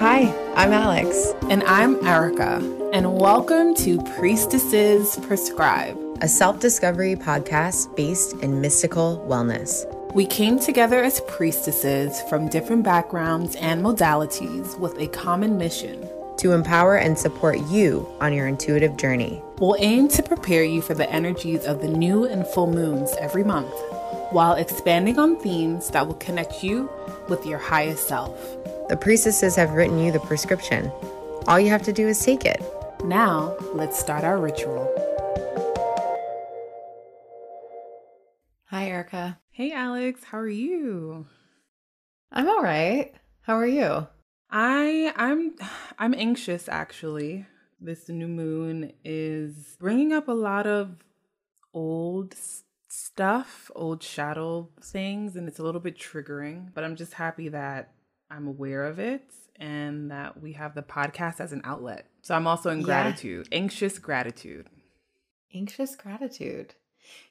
Hi, I'm Alex. And I'm Erica. And welcome to Priestesses Prescribe, a self discovery podcast based in mystical wellness. We came together as priestesses from different backgrounds and modalities with a common mission to empower and support you on your intuitive journey. We'll aim to prepare you for the energies of the new and full moons every month while expanding on themes that will connect you with your highest self. The priestesses have written you the prescription. All you have to do is take it. Now, let's start our ritual. Hi, Erica. Hey, Alex. How are you? I'm all right. How are you? I I'm I'm anxious actually. This new moon is bringing up a lot of old stuff, old shadow things and it's a little bit triggering, but I'm just happy that I'm aware of it and that we have the podcast as an outlet. So I'm also in yeah. gratitude, anxious gratitude. Anxious gratitude.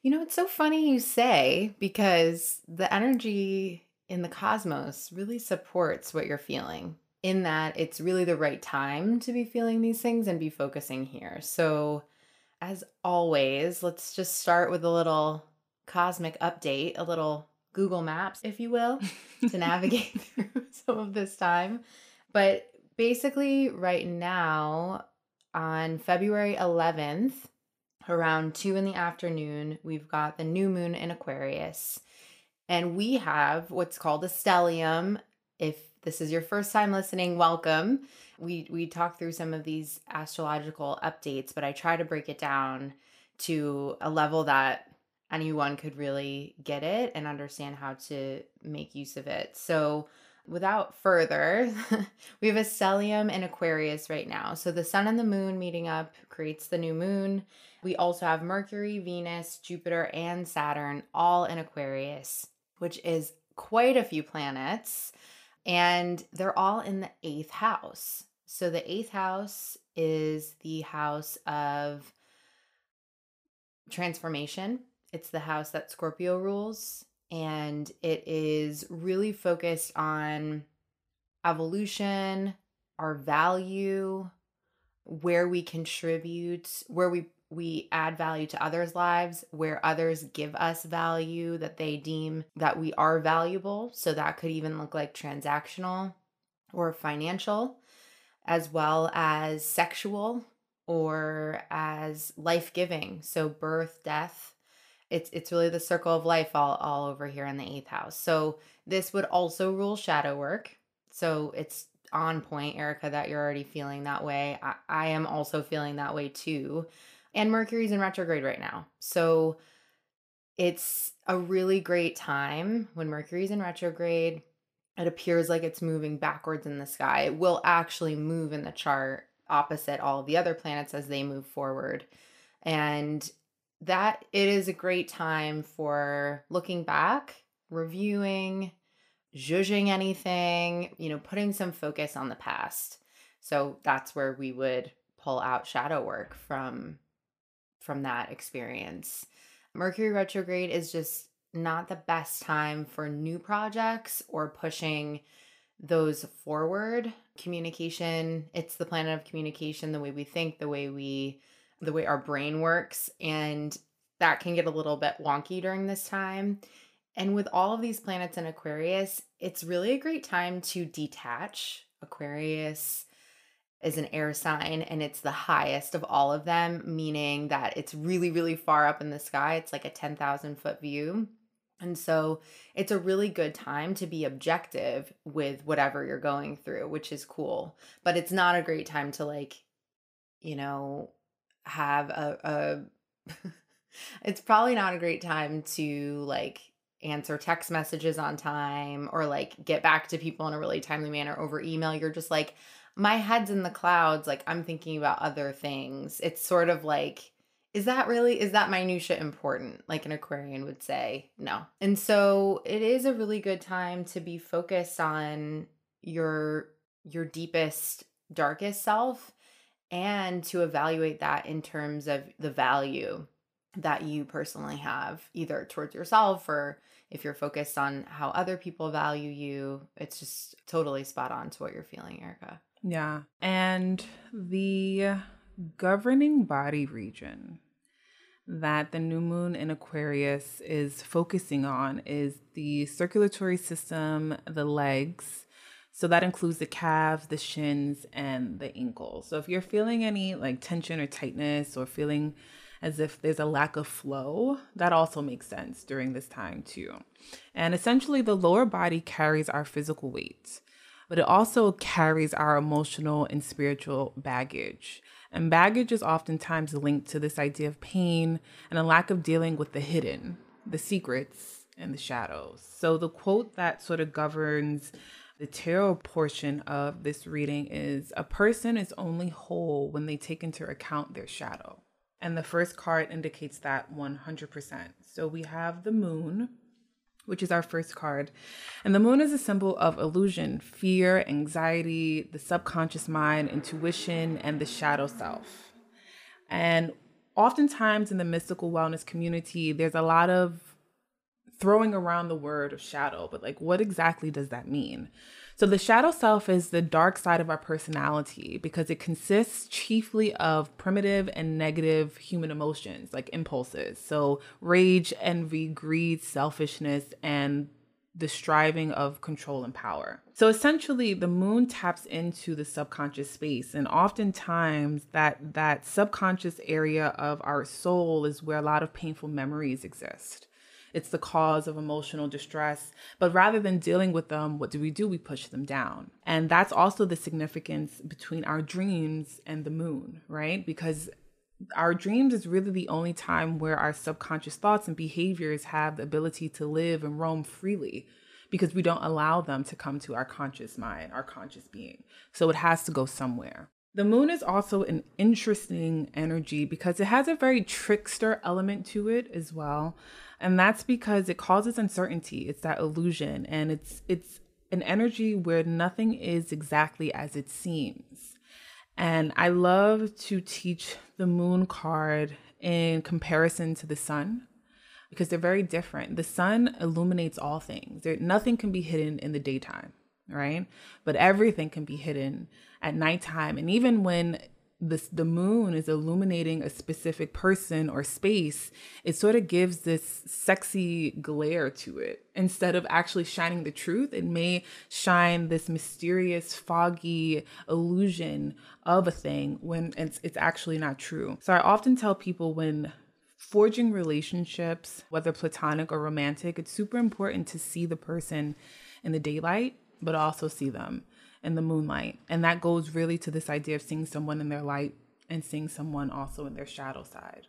You know, it's so funny you say because the energy in the cosmos really supports what you're feeling in that it's really the right time to be feeling these things and be focusing here. So, as always, let's just start with a little cosmic update, a little Google Maps, if you will, to navigate through some of this time. But basically, right now, on February 11th, around 2 in the afternoon, we've got the new moon in Aquarius. And we have what's called a stellium. If this is your first time listening, welcome. We we talk through some of these astrological updates, but I try to break it down to a level that anyone could really get it and understand how to make use of it. So, without further, we have a stellium in Aquarius right now. So, the sun and the moon meeting up creates the new moon. We also have Mercury, Venus, Jupiter, and Saturn all in Aquarius, which is quite a few planets. And they're all in the eighth house. So, the eighth house is the house of transformation it's the house that Scorpio rules, and it is really focused on evolution, our value, where we contribute, where we we add value to others' lives, where others give us value that they deem that we are valuable. So that could even look like transactional or financial, as well as sexual or as life giving. So birth, death, it's it's really the circle of life all all over here in the eighth house. So this would also rule shadow work. So it's on point, Erica, that you're already feeling that way. I, I am also feeling that way too. And Mercury's in retrograde right now. So it's a really great time when Mercury's in retrograde. It appears like it's moving backwards in the sky. It will actually move in the chart opposite all the other planets as they move forward. And that it is a great time for looking back, reviewing, judging anything, you know, putting some focus on the past. So that's where we would pull out shadow work from from that experience. Mercury retrograde is just not the best time for new projects or pushing those forward. Communication, it's the planet of communication, the way we think, the way we the way our brain works. And that can get a little bit wonky during this time. And with all of these planets in Aquarius, it's really a great time to detach. Aquarius is an air sign and it's the highest of all of them, meaning that it's really, really far up in the sky. It's like a 10,000 foot view. And so it's a really good time to be objective with whatever you're going through, which is cool. But it's not a great time to, like, you know, have a, a it's probably not a great time to like answer text messages on time or like get back to people in a really timely manner over email. You're just like, my head's in the clouds. Like, I'm thinking about other things. It's sort of like, is that really, is that minutia important? Like an Aquarian would say, no. And so it is a really good time to be focused on your your deepest darkest self and to evaluate that in terms of the value that you personally have, either towards yourself or if you're focused on how other people value you. It's just totally spot on to what you're feeling, Erica. Yeah. And the governing body region that the new moon in Aquarius is focusing on is the circulatory system, the legs. So that includes the calves, the shins, and the ankles. So if you're feeling any like tension or tightness or feeling as if there's a lack of flow, that also makes sense during this time too. And essentially, the lower body carries our physical weight, but it also carries our emotional and spiritual baggage. And baggage is oftentimes linked to this idea of pain and a lack of dealing with the hidden, the secrets, and the shadows. So, the quote that sort of governs the tarot portion of this reading is A person is only whole when they take into account their shadow. And the first card indicates that 100%. So, we have the moon which is our first card. And the moon is a symbol of illusion, fear, anxiety, the subconscious mind, intuition, and the shadow self. And oftentimes in the mystical wellness community, there's a lot of throwing around the word of shadow, but like, what exactly does that mean? So, the shadow self is the dark side of our personality because it consists chiefly of primitive and negative human emotions like impulses. So, rage, envy, greed, selfishness, and the striving of control and power. So essentially the moon taps into the subconscious space and oftentimes that that subconscious area of our soul is where a lot of painful memories exist it's the cause of emotional distress. But rather than dealing with them, what do we do? We push them down. And that's also the significance between our dreams and the moon, right? Because our dreams is really the only time where our subconscious thoughts and behaviors have the ability to live and roam freely because we don't allow them to come to our conscious mind, our conscious being. So it has to go somewhere. The moon is also an interesting energy because it has a very trickster element to it as well. And that's because it causes uncertainty. It's that illusion and it's it's an energy where nothing is exactly as it seems. And I love to teach the moon card in comparison to the sun because they're very different. The sun illuminates all things. There nothing can be hidden in the daytime, right? But everything can be hidden at nighttime. And even when this the moon is illuminating a specific person or space it sort of gives this sexy glare to it. Instead of actually shining the truth it may shine this mysterious foggy illusion of a thing when it's it's actually not true. So i often tell people when forging relationships whether platonic or romantic it's super important to see the person in the daylight but also see them in the moonlight. And that goes really to this idea of seeing someone in their light and seeing someone also in their shadow side.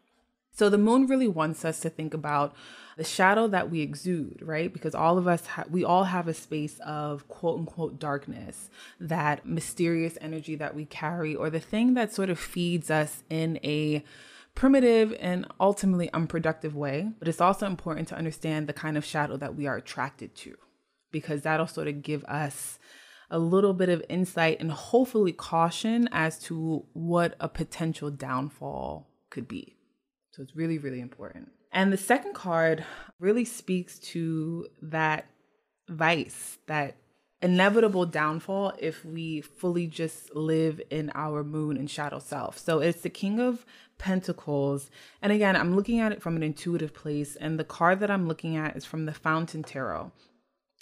So the moon really wants us to think about the shadow that we exude, right? Because all of us, ha- we all have a space of quote unquote darkness, that mysterious energy that we carry, or the thing that sort of feeds us in a primitive and ultimately unproductive way. But it's also important to understand the kind of shadow that we are attracted to, because that'll sort of give us a little bit of insight and hopefully caution as to what a potential downfall could be. So it's really, really important. And the second card really speaks to that vice, that inevitable downfall if we fully just live in our moon and shadow self. So it's the King of Pentacles. And again, I'm looking at it from an intuitive place. And the card that I'm looking at is from the Fountain Tarot.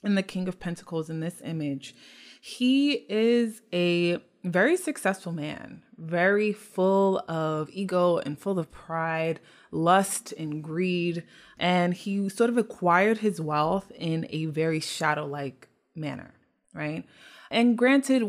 And the King of Pentacles in this image he is a very successful man, very full of ego and full of pride, lust and greed. And he sort of acquired his wealth in a very shadow like manner, right? And granted,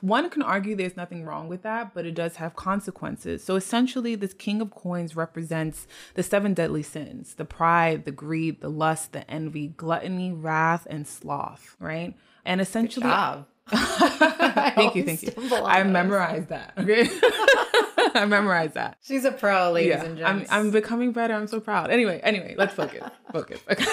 one can argue there's nothing wrong with that, but it does have consequences. So essentially, this King of Coins represents the seven deadly sins the pride, the greed, the lust, the envy, gluttony, wrath, and sloth, right? And essentially, thank you, thank you. I memorized that. Okay. I memorized that. She's a pro, ladies yeah, and gents. I'm, I'm becoming better. I'm so proud. Anyway, anyway, let's focus. focus. Okay.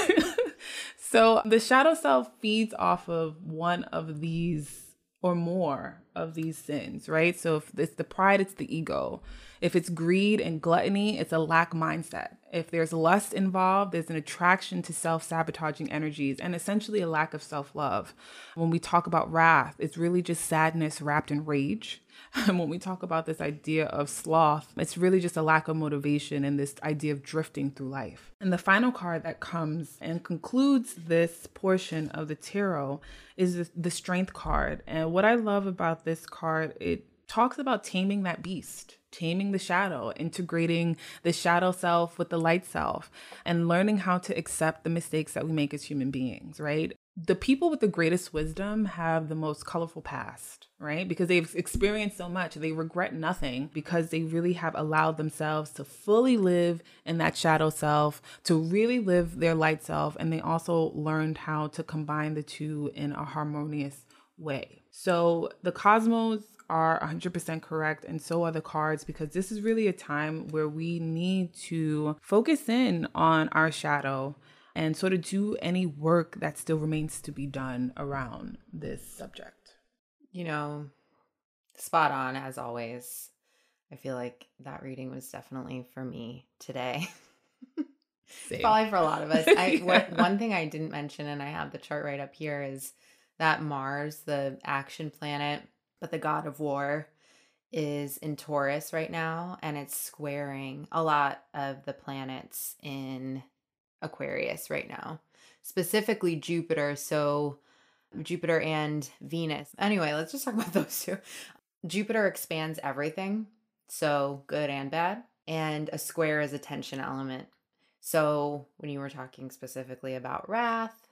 so the shadow self feeds off of one of these or more of these sins, right? So if it's the pride, it's the ego. If it's greed and gluttony, it's a lack mindset. If there's lust involved, there's an attraction to self sabotaging energies and essentially a lack of self love. When we talk about wrath, it's really just sadness wrapped in rage. And when we talk about this idea of sloth, it's really just a lack of motivation and this idea of drifting through life. And the final card that comes and concludes this portion of the tarot is the strength card. And what I love about this card, it talks about taming that beast taming the shadow, integrating the shadow self with the light self, and learning how to accept the mistakes that we make as human beings, right? The people with the greatest wisdom have the most colorful past, right? Because they've experienced so much. They regret nothing because they really have allowed themselves to fully live in that shadow self, to really live their light self. And they also learned how to combine the two in a harmonious way. So the cosmos are 100% correct, and so are the cards, because this is really a time where we need to focus in on our shadow and sort of do any work that still remains to be done around this subject. You know, spot on as always. I feel like that reading was definitely for me today. Probably for a lot of us. I yeah. what, one thing I didn't mention, and I have the chart right up here, is that Mars, the action planet, but the god of war is in Taurus right now and it's squaring a lot of the planets in Aquarius right now, specifically Jupiter. So, Jupiter and Venus. Anyway, let's just talk about those two. Jupiter expands everything, so good and bad, and a square is a tension element. So, when you were talking specifically about wrath,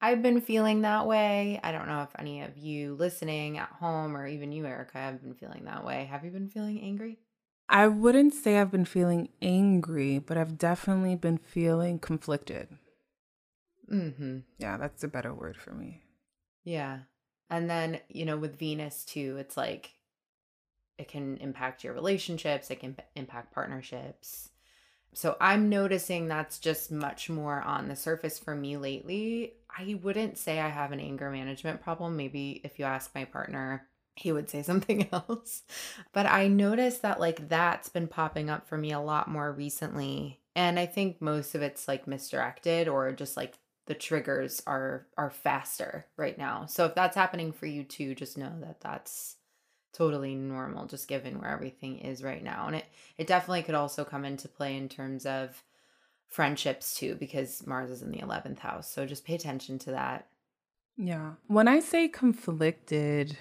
I've been feeling that way. I don't know if any of you listening at home or even you, Erica, have been feeling that way. Have you been feeling angry? I wouldn't say I've been feeling angry, but I've definitely been feeling conflicted. Mm-hmm. Yeah, that's a better word for me. Yeah. And then, you know, with Venus too, it's like it can impact your relationships, it can impact partnerships. So I'm noticing that's just much more on the surface for me lately. I wouldn't say I have an anger management problem. Maybe if you ask my partner, he would say something else. But I noticed that like that's been popping up for me a lot more recently. And I think most of it's like misdirected or just like the triggers are are faster right now. So if that's happening for you too, just know that that's totally normal just given where everything is right now and it it definitely could also come into play in terms of friendships too because Mars is in the 11th house so just pay attention to that yeah when i say conflicted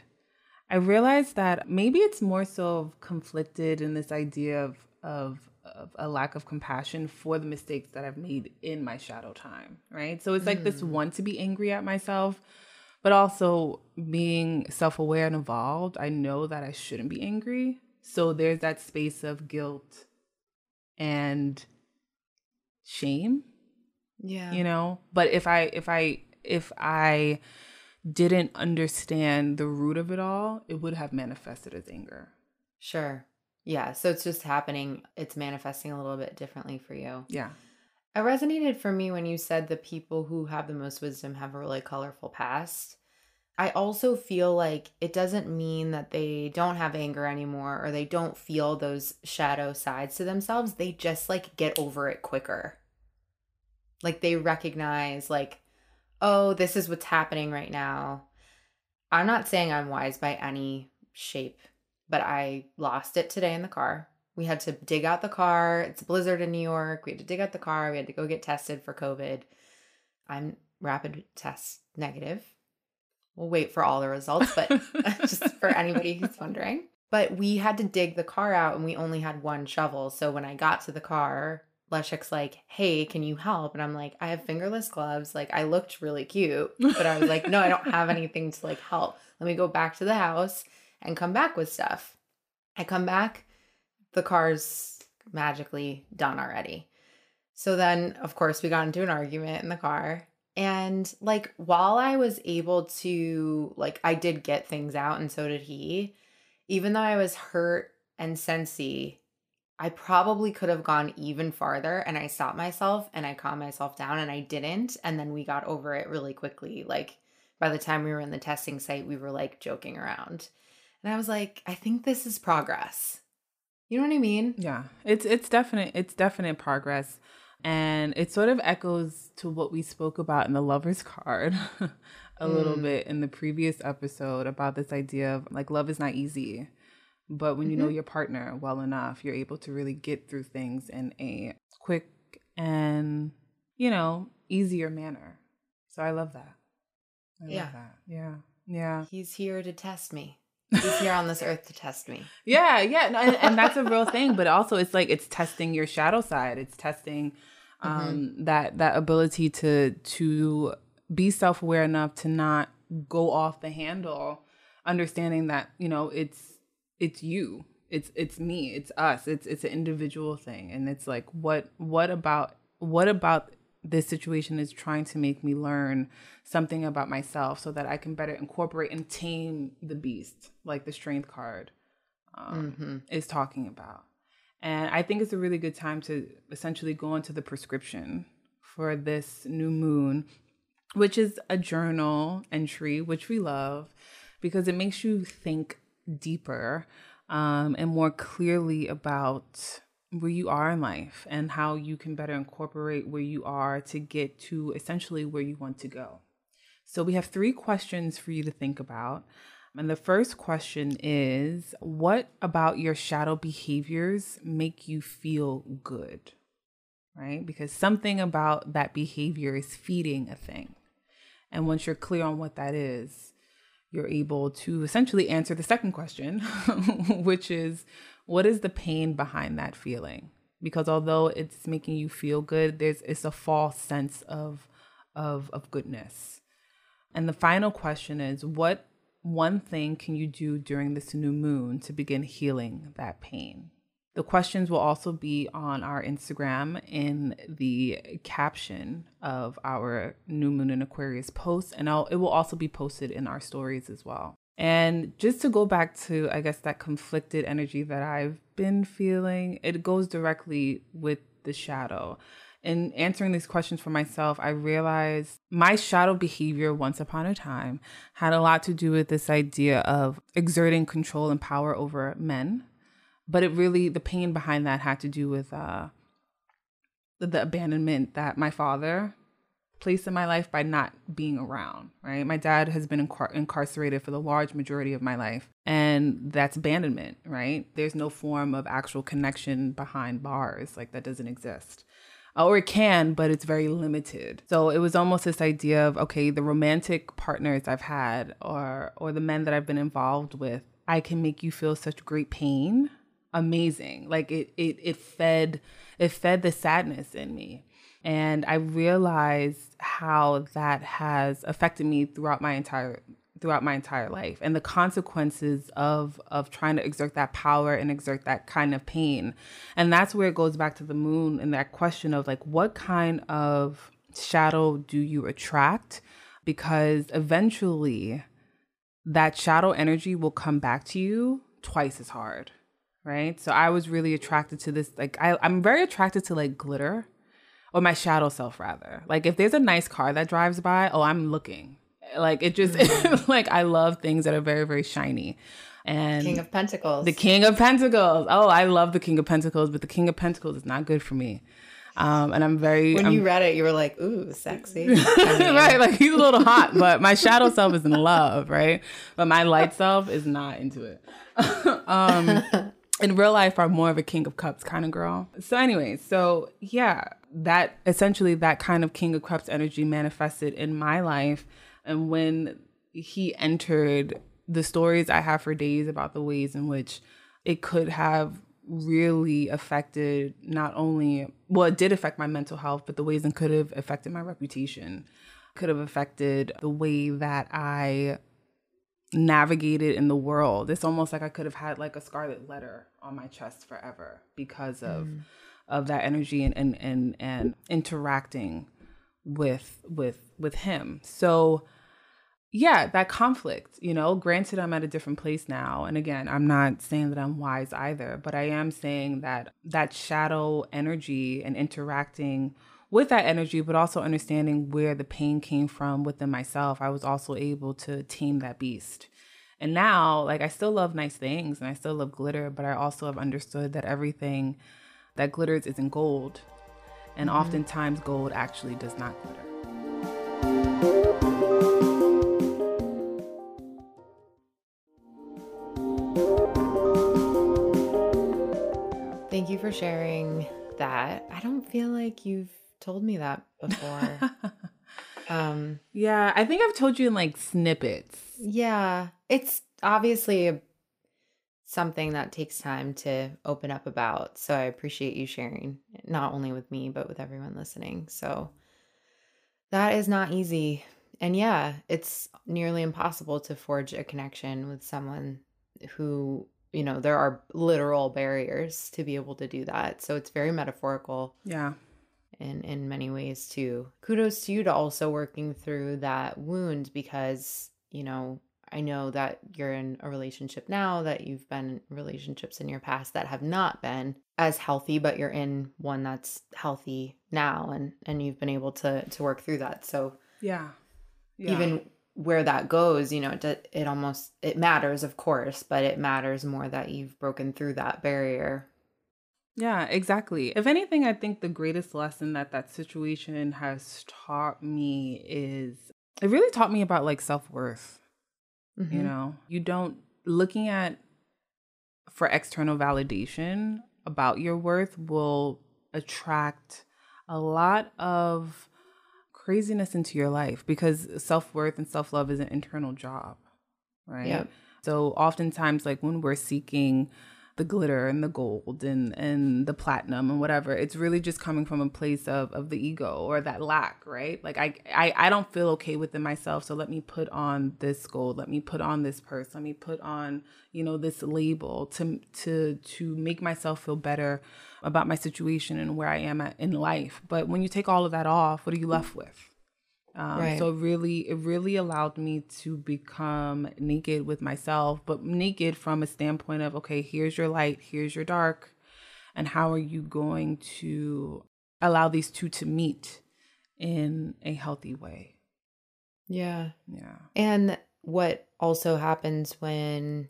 i realize that maybe it's more so conflicted in this idea of of of a lack of compassion for the mistakes that I've made in my shadow time, right? So it's like mm. this want to be angry at myself, but also being self aware and evolved, I know that I shouldn't be angry. So there's that space of guilt and shame. Yeah. You know, but if I, if I, if I didn't understand the root of it all, it would have manifested as anger. Sure. Yeah. So it's just happening, it's manifesting a little bit differently for you. Yeah. It resonated for me when you said the people who have the most wisdom have a really colorful past. I also feel like it doesn't mean that they don't have anger anymore or they don't feel those shadow sides to themselves. They just like get over it quicker. Like they recognize, like, oh, this is what's happening right now. I'm not saying I'm wise by any shape, but I lost it today in the car. We had to dig out the car. It's a blizzard in New York. We had to dig out the car. We had to go get tested for COVID. I'm rapid test negative. We'll wait for all the results, but just for anybody who's wondering. But we had to dig the car out and we only had one shovel. So when I got to the car, Leszek's like, hey, can you help? And I'm like, I have fingerless gloves. Like, I looked really cute, but I was like, no, I don't have anything to like help. Let me go back to the house and come back with stuff. I come back, the car's magically done already. So then, of course, we got into an argument in the car. And like, while I was able to, like, I did get things out, and so did he, even though I was hurt and sensy, I probably could have gone even farther. And I stopped myself and I calmed myself down, and I didn't. And then we got over it really quickly. Like, by the time we were in the testing site, we were like joking around. And I was like, I think this is progress. You know what I mean? Yeah. It's it's definite it's definite progress. And it sort of echoes to what we spoke about in the lover's card a mm. little bit in the previous episode about this idea of like love is not easy. But when mm-hmm. you know mm-hmm. your partner well enough, you're able to really get through things in a quick and, you know, easier manner. So I love that. I yeah. love that. Yeah. Yeah. He's here to test me. He's here on this earth to test me. Yeah, yeah, no, and, and, that's a real thing. But also, it's like it's testing your shadow side. It's testing um, mm-hmm. that that ability to to be self aware enough to not go off the handle, understanding that you know it's it's you, it's it's me, it's us, it's it's an individual thing, and it's like what what about what about this situation is trying to make me learn something about myself so that I can better incorporate and tame the beast, like the strength card um, mm-hmm. is talking about. And I think it's a really good time to essentially go into the prescription for this new moon, which is a journal entry, which we love because it makes you think deeper um, and more clearly about where you are in life and how you can better incorporate where you are to get to essentially where you want to go. So, we have three questions for you to think about. And the first question is What about your shadow behaviors make you feel good? Right? Because something about that behavior is feeding a thing. And once you're clear on what that is, you're able to essentially answer the second question, which is what is the pain behind that feeling? Because although it's making you feel good, there's it's a false sense of of of goodness. And the final question is what one thing can you do during this new moon to begin healing that pain? The questions will also be on our Instagram in the caption of our new moon in Aquarius post, and I'll, it will also be posted in our stories as well. And just to go back to, I guess, that conflicted energy that I've been feeling, it goes directly with the shadow. In answering these questions for myself, I realized my shadow behavior once upon a time had a lot to do with this idea of exerting control and power over men. But it really, the pain behind that had to do with uh, the abandonment that my father placed in my life by not being around, right? My dad has been incar- incarcerated for the large majority of my life, and that's abandonment, right? There's no form of actual connection behind bars, like that doesn't exist. Uh, or it can, but it's very limited. So it was almost this idea of okay, the romantic partners I've had or or the men that I've been involved with, I can make you feel such great pain. Amazing. Like it it it fed it fed the sadness in me and I realized how that has affected me throughout my entire throughout my entire life and the consequences of of trying to exert that power and exert that kind of pain. And that's where it goes back to the moon and that question of like what kind of shadow do you attract? Because eventually that shadow energy will come back to you twice as hard right so i was really attracted to this like I, i'm very attracted to like glitter or my shadow self rather. Like if there's a nice car that drives by, oh, I'm looking. Like it just mm-hmm. like I love things that are very very shiny. And King of Pentacles. The King of Pentacles. Oh, I love the King of Pentacles, but the King of Pentacles is not good for me. Um, and I'm very. When I'm, you read it, you were like, "Ooh, sexy!" right? Like he's a little hot, but my shadow self is in love, right? But my light self is not into it. um, in real life, I'm more of a King of Cups kind of girl. So, anyway, so yeah, that essentially that kind of King of Cups energy manifested in my life. And when he entered, the stories I have for days about the ways in which it could have really affected not only well it did affect my mental health but the ways it could have affected my reputation could have affected the way that i navigated in the world. It's almost like i could have had like a scarlet letter on my chest forever because of mm. of that energy and and and, and interacting with with with him. So yeah that conflict you know granted i'm at a different place now. And again i'm not saying that i'm wise either but i am saying that that shadow energy and interacting with that energy, but also understanding where the pain came from within myself, I was also able to tame that beast. And now, like, I still love nice things and I still love glitter, but I also have understood that everything that glitters isn't gold. And mm-hmm. oftentimes, gold actually does not glitter. Thank you for sharing that. I don't feel like you've told me that before. um yeah, I think I've told you in like snippets. Yeah. It's obviously a, something that takes time to open up about. So I appreciate you sharing not only with me but with everyone listening. So that is not easy. And yeah, it's nearly impossible to forge a connection with someone who you know there are literal barriers to be able to do that so it's very metaphorical yeah in in many ways too. Kudos to you to also working through that wound because you know i know that you're in a relationship now that you've been in relationships in your past that have not been as healthy but you're in one that's healthy now and and you've been able to to work through that. So yeah, yeah. even where that goes you know it, it almost it matters of course but it matters more that you've broken through that barrier yeah exactly if anything i think the greatest lesson that that situation has taught me is it really taught me about like self-worth mm-hmm. you know you don't looking at for external validation about your worth will attract a lot of craziness into your life because self worth and self love is an internal job, right? Yeah. So oftentimes, like when we're seeking the glitter and the gold and and the platinum and whatever. It's really just coming from a place of of the ego or that lack right? Like I, I i don't feel okay within myself so let me put on this gold. Let me put on this purse. Let me put on you know this label to to to make myself feel better about my situation and where i am at in life. But when you take all of that off what are you left with um, right. So really, it really allowed me to become naked with myself, but naked from a standpoint of okay, here's your light, here's your dark, and how are you going to allow these two to meet in a healthy way? Yeah. Yeah. And what also happens when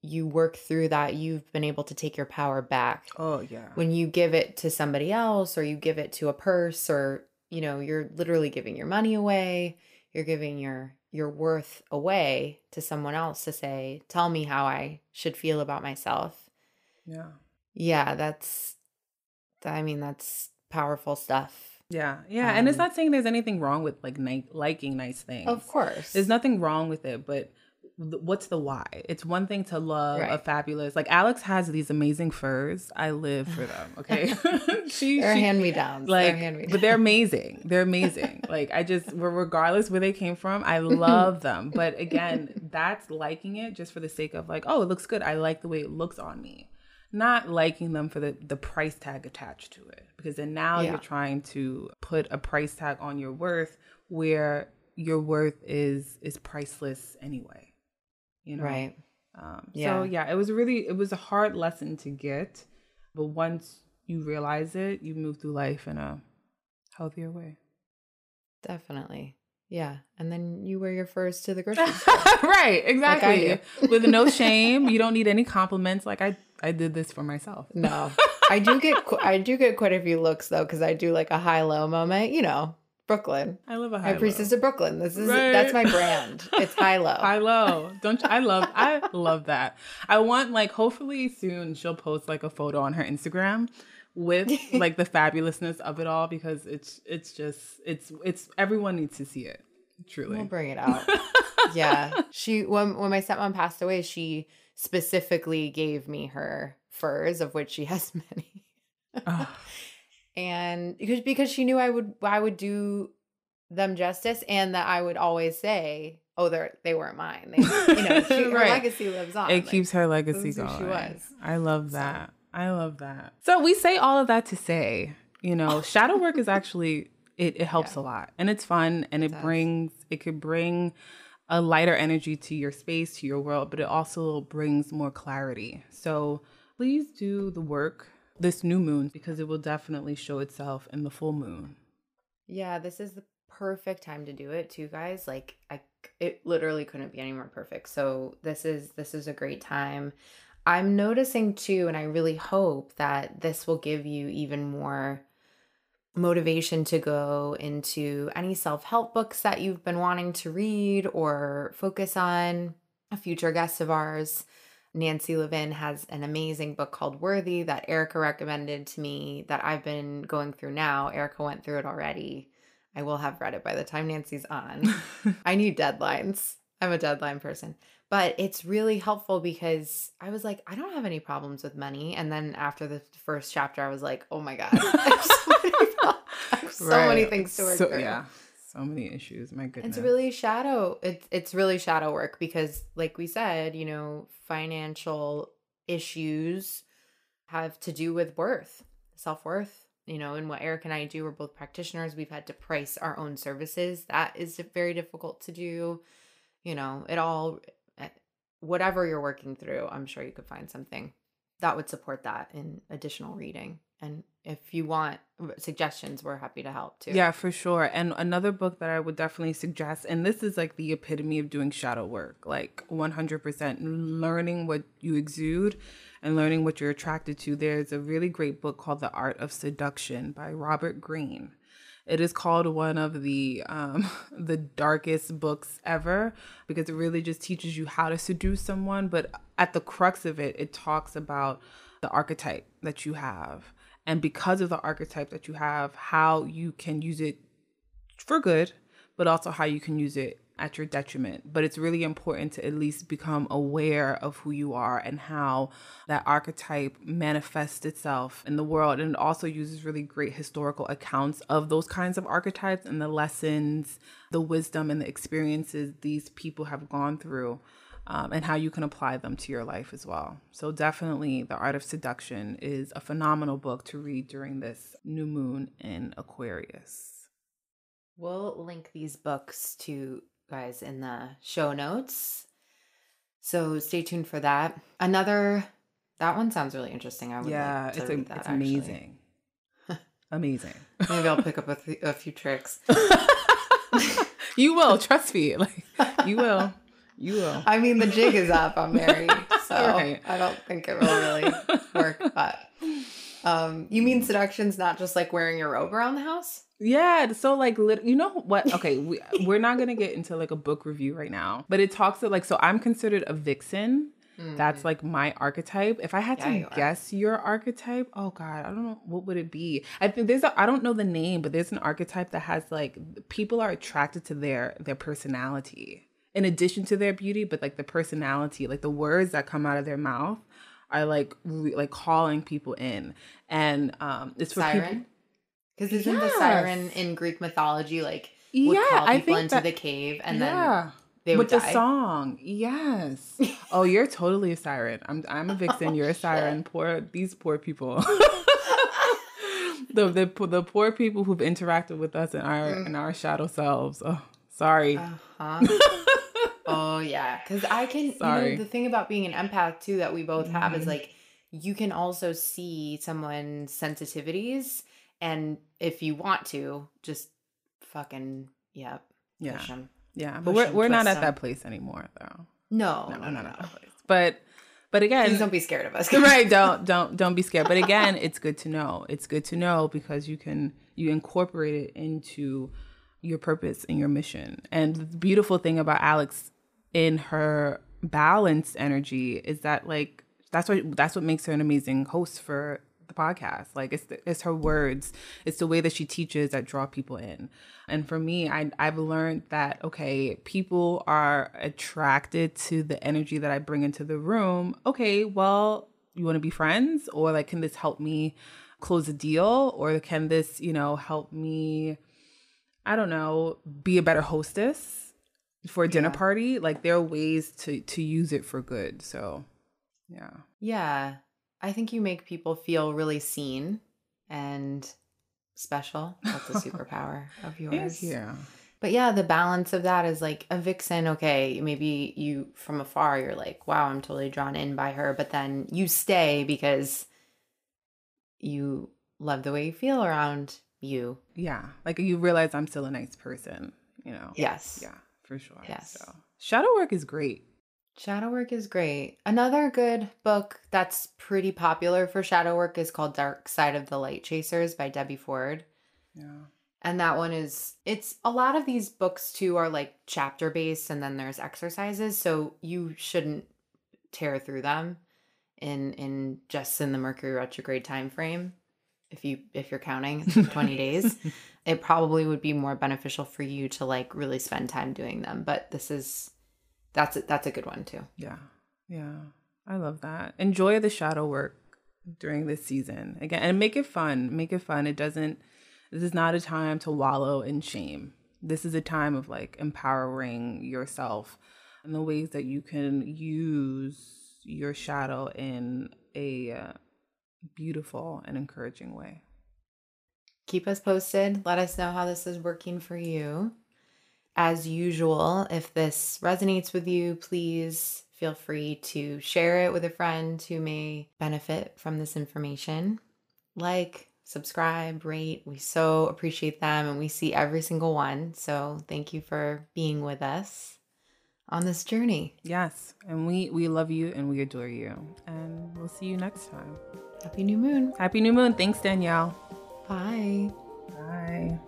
you work through that, you've been able to take your power back. Oh, yeah. When you give it to somebody else or you give it to a purse or you know you're literally giving your money away you're giving your your worth away to someone else to say tell me how i should feel about myself. Yeah. Yeah that's i mean that's powerful stuff yeah yeah um, and it's um not saying there's anything wrong with like ni- liking nice things. Of course. there's nothing wrong with it but what's the why? It's one thing to love right. a fabulous like Alex has these amazing furs. I live for them. Okay, she they're hand me downs. Like, they're but they're amazing. They're amazing. like I just regardless where they came from, I love them. But again, that's liking it just for the sake of like, oh, it looks good. I like the way it looks on me. Not liking them for the the price tag attached to it because then now yeah. you're trying to put a price tag on your worth where your worth is is priceless anyway you know? Right. Um, yeah. so yeah. it was really it was a hard lesson to get but once you realize it you move through life in a healthier way. Definitely. Yeah. And then you wear your furs to the grocery store. Right exactly. like with no shame you don't need any compliments. Like i i did this for myself. No. I do get i do get quite a few looks though because i do like a high low moment you know Brooklyn. I love a high. My priestess of Brooklyn. This is right. that's my brand. It's high low. high low. Don't you, I love I love that. I want like hopefully soon she'll post like a photo on her Instagram with like the fabulousness of it all because it's it's just it's it's everyone needs to see it. Truly. We'll bring it out. yeah. She when when my stepmom passed away, she specifically gave me her furs, of which she has many. oh and because because she knew I would I would do them justice and that I would always say, "Oh, they're they weren't mine." They, you know, she, her right. legacy lives on. It like, keeps her legacy going. She was. I love that. So. I love that. So we say all of that to say, you know, shadow work is actually it, it helps yeah. a lot and it's fun and it, it brings it could bring a lighter energy to your space, to your world, but it also brings more clarity. So please do the work this new moon because it will definitely show itself in the full moon. Yeah, this is the perfect time to do it too, guys. Like I it literally couldn't be any more perfect. So this is this is a great time. I'm noticing too and I really hope that this will give you even more motivation to go into any self-help books that you've been wanting to read or focus on. A future guest of ours Nancy Levin has an amazing book called Worthy that Erica recommended to me that I've been going through now. Erica went through it already. I will have read it by the time Nancy's on. I need deadlines. I'm a deadline person. But it's really helpful because I was like, I don't have any problems with money. And then after the first chapter, I was like, oh my God, I have so many, I have so right. many things to work so, through. Yeah so many issues. My goodness. It's really shadow. It's it's really shadow work because, like we said, you know, financial issues have to do with worth, self worth. You know, and what Eric and I do, we're both practitioners. We've had to price our own services. That is very difficult to do. You know, it all, eh, whatever you're working through, I'm sure you could find something that would support that in additional reading. And if you want suggestions, we're happy to help too. Yeah, for sure. And another book that I would definitely suggest, and this is like the epitome of doing shadow work, like 100% learning what you exude and learning what you're attracted to. There's a really great book called The Art of Seduction by Robert Greene. It is called one of the um, the darkest books ever because it really just teaches you how to seduce someone. But at the crux of it, it talks about the archetype that you have and because of the archetype that you have, how you can use it for good, but also how you can use it at your detriment. But it's really important to at least become aware of who you are and how that archetype manifests itself in the world. And it also uses really great historical accounts of those kinds of archetypes and the lessons, the wisdom, and the experiences these people have gone through um, and how you can apply them to your life as well. So, definitely, The Art of Seduction is a phenomenal book to read during this new moon in Aquarius. We'll link these books to guys in the show notes. So, stay tuned for that. Another, that one sounds really interesting. I would yeah, like it's, a, that, it's amazing. amazing. Maybe I'll pick up a, th- a few tricks. you will, trust me. Like, you will. You will. I mean, the jig is up. I'm married, so right. I don't think it will really work. But um, you mean seduction's not just like wearing your robe around the house? Yeah. So like, you know what? Okay, we we're not gonna get into like a book review right now, but it talks to like. So I'm considered a vixen. Mm-hmm. That's like my archetype. If I had yeah, to you guess your archetype, oh god, I don't know what would it be. I think there's a I don't know the name, but there's an archetype that has like people are attracted to their their personality in addition to their beauty, but like the personality, like the words that come out of their mouth are like re- like calling people in. And um it's for siren. Because isn't yes. the siren in Greek mythology like would yeah, call people into that, the cave and yeah. then they would with die? the song? Yes. oh, you're totally a siren. I'm I'm a vixen. You're a siren. Poor these poor people. the, the the poor people who've interacted with us in our mm. in our shadow selves. Oh, sorry. Uh-huh. Oh yeah, because I can. Sorry. You know, the thing about being an empath too that we both mm-hmm. have is mm-hmm. like you can also see someone's sensitivities, and if you want to, just fucking yep, yeah, yeah. yeah. But we're we're not at them. that place anymore, though. No, no, no, no. that place. But but again, Please don't be scared of us. right? Don't don't don't be scared. But again, it's good to know. It's good to know because you can you incorporate it into your purpose and your mission. And the beautiful thing about Alex in her balanced energy is that like that's what that's what makes her an amazing host for the podcast. Like it's the, it's her words. It's the way that she teaches that draw people in. And for me I, i've learned that okay people are attracted to the energy that i bring into the room. Okay well you want to be friends? Or like can this help me close a deal? Or can this you know help me i don't know be a better hostess for a dinner yeah. party like there are ways to to use it for good so yeah yeah i think you make people feel really seen and special that's a superpower of yours yeah but yeah the balance of that is like a vixen okay maybe you from afar you're like wow i'm totally drawn in by her but then you stay because you love the way you feel around you. Yeah. Like you realize I'm still a nice person, you know? Yes. Yeah, for sure. Yes. So shadow work is great. Shadow work is great. Another good book that's pretty popular for shadow work is called Dark Side of the Light Chasers by Debbie Ford. Yeah. And that one is it's a lot of these books too are like chapter based and then there's exercises, so you shouldn't tear through them in in just in the Mercury retrograde time frame. If you if you're counting 20 days, it probably would be more beneficial for you to like really spend time doing them, but this is that's a, that's a good one too. Yeah. Yeah. I love that. Enjoy the shadow work during this season. Again, and make it fun. Make it fun. It doesn't this is not a time to wallow in shame. This is a time of like empowering yourself and the ways that you can use your shadow in a uh, beautiful and encouraging way. Keep us posted. Let us know how this is working for you. As usual, if this resonates with you, please feel free to share it with a friend who may benefit from this information. Like, subscribe, rate. We so appreciate them and we see every single one. So thank you for being with us on this journey. Yes, and we we love you and we adore you. And we'll see you next time. Happy new moon. Happy new moon. Thanks Danielle. Bye. Bye.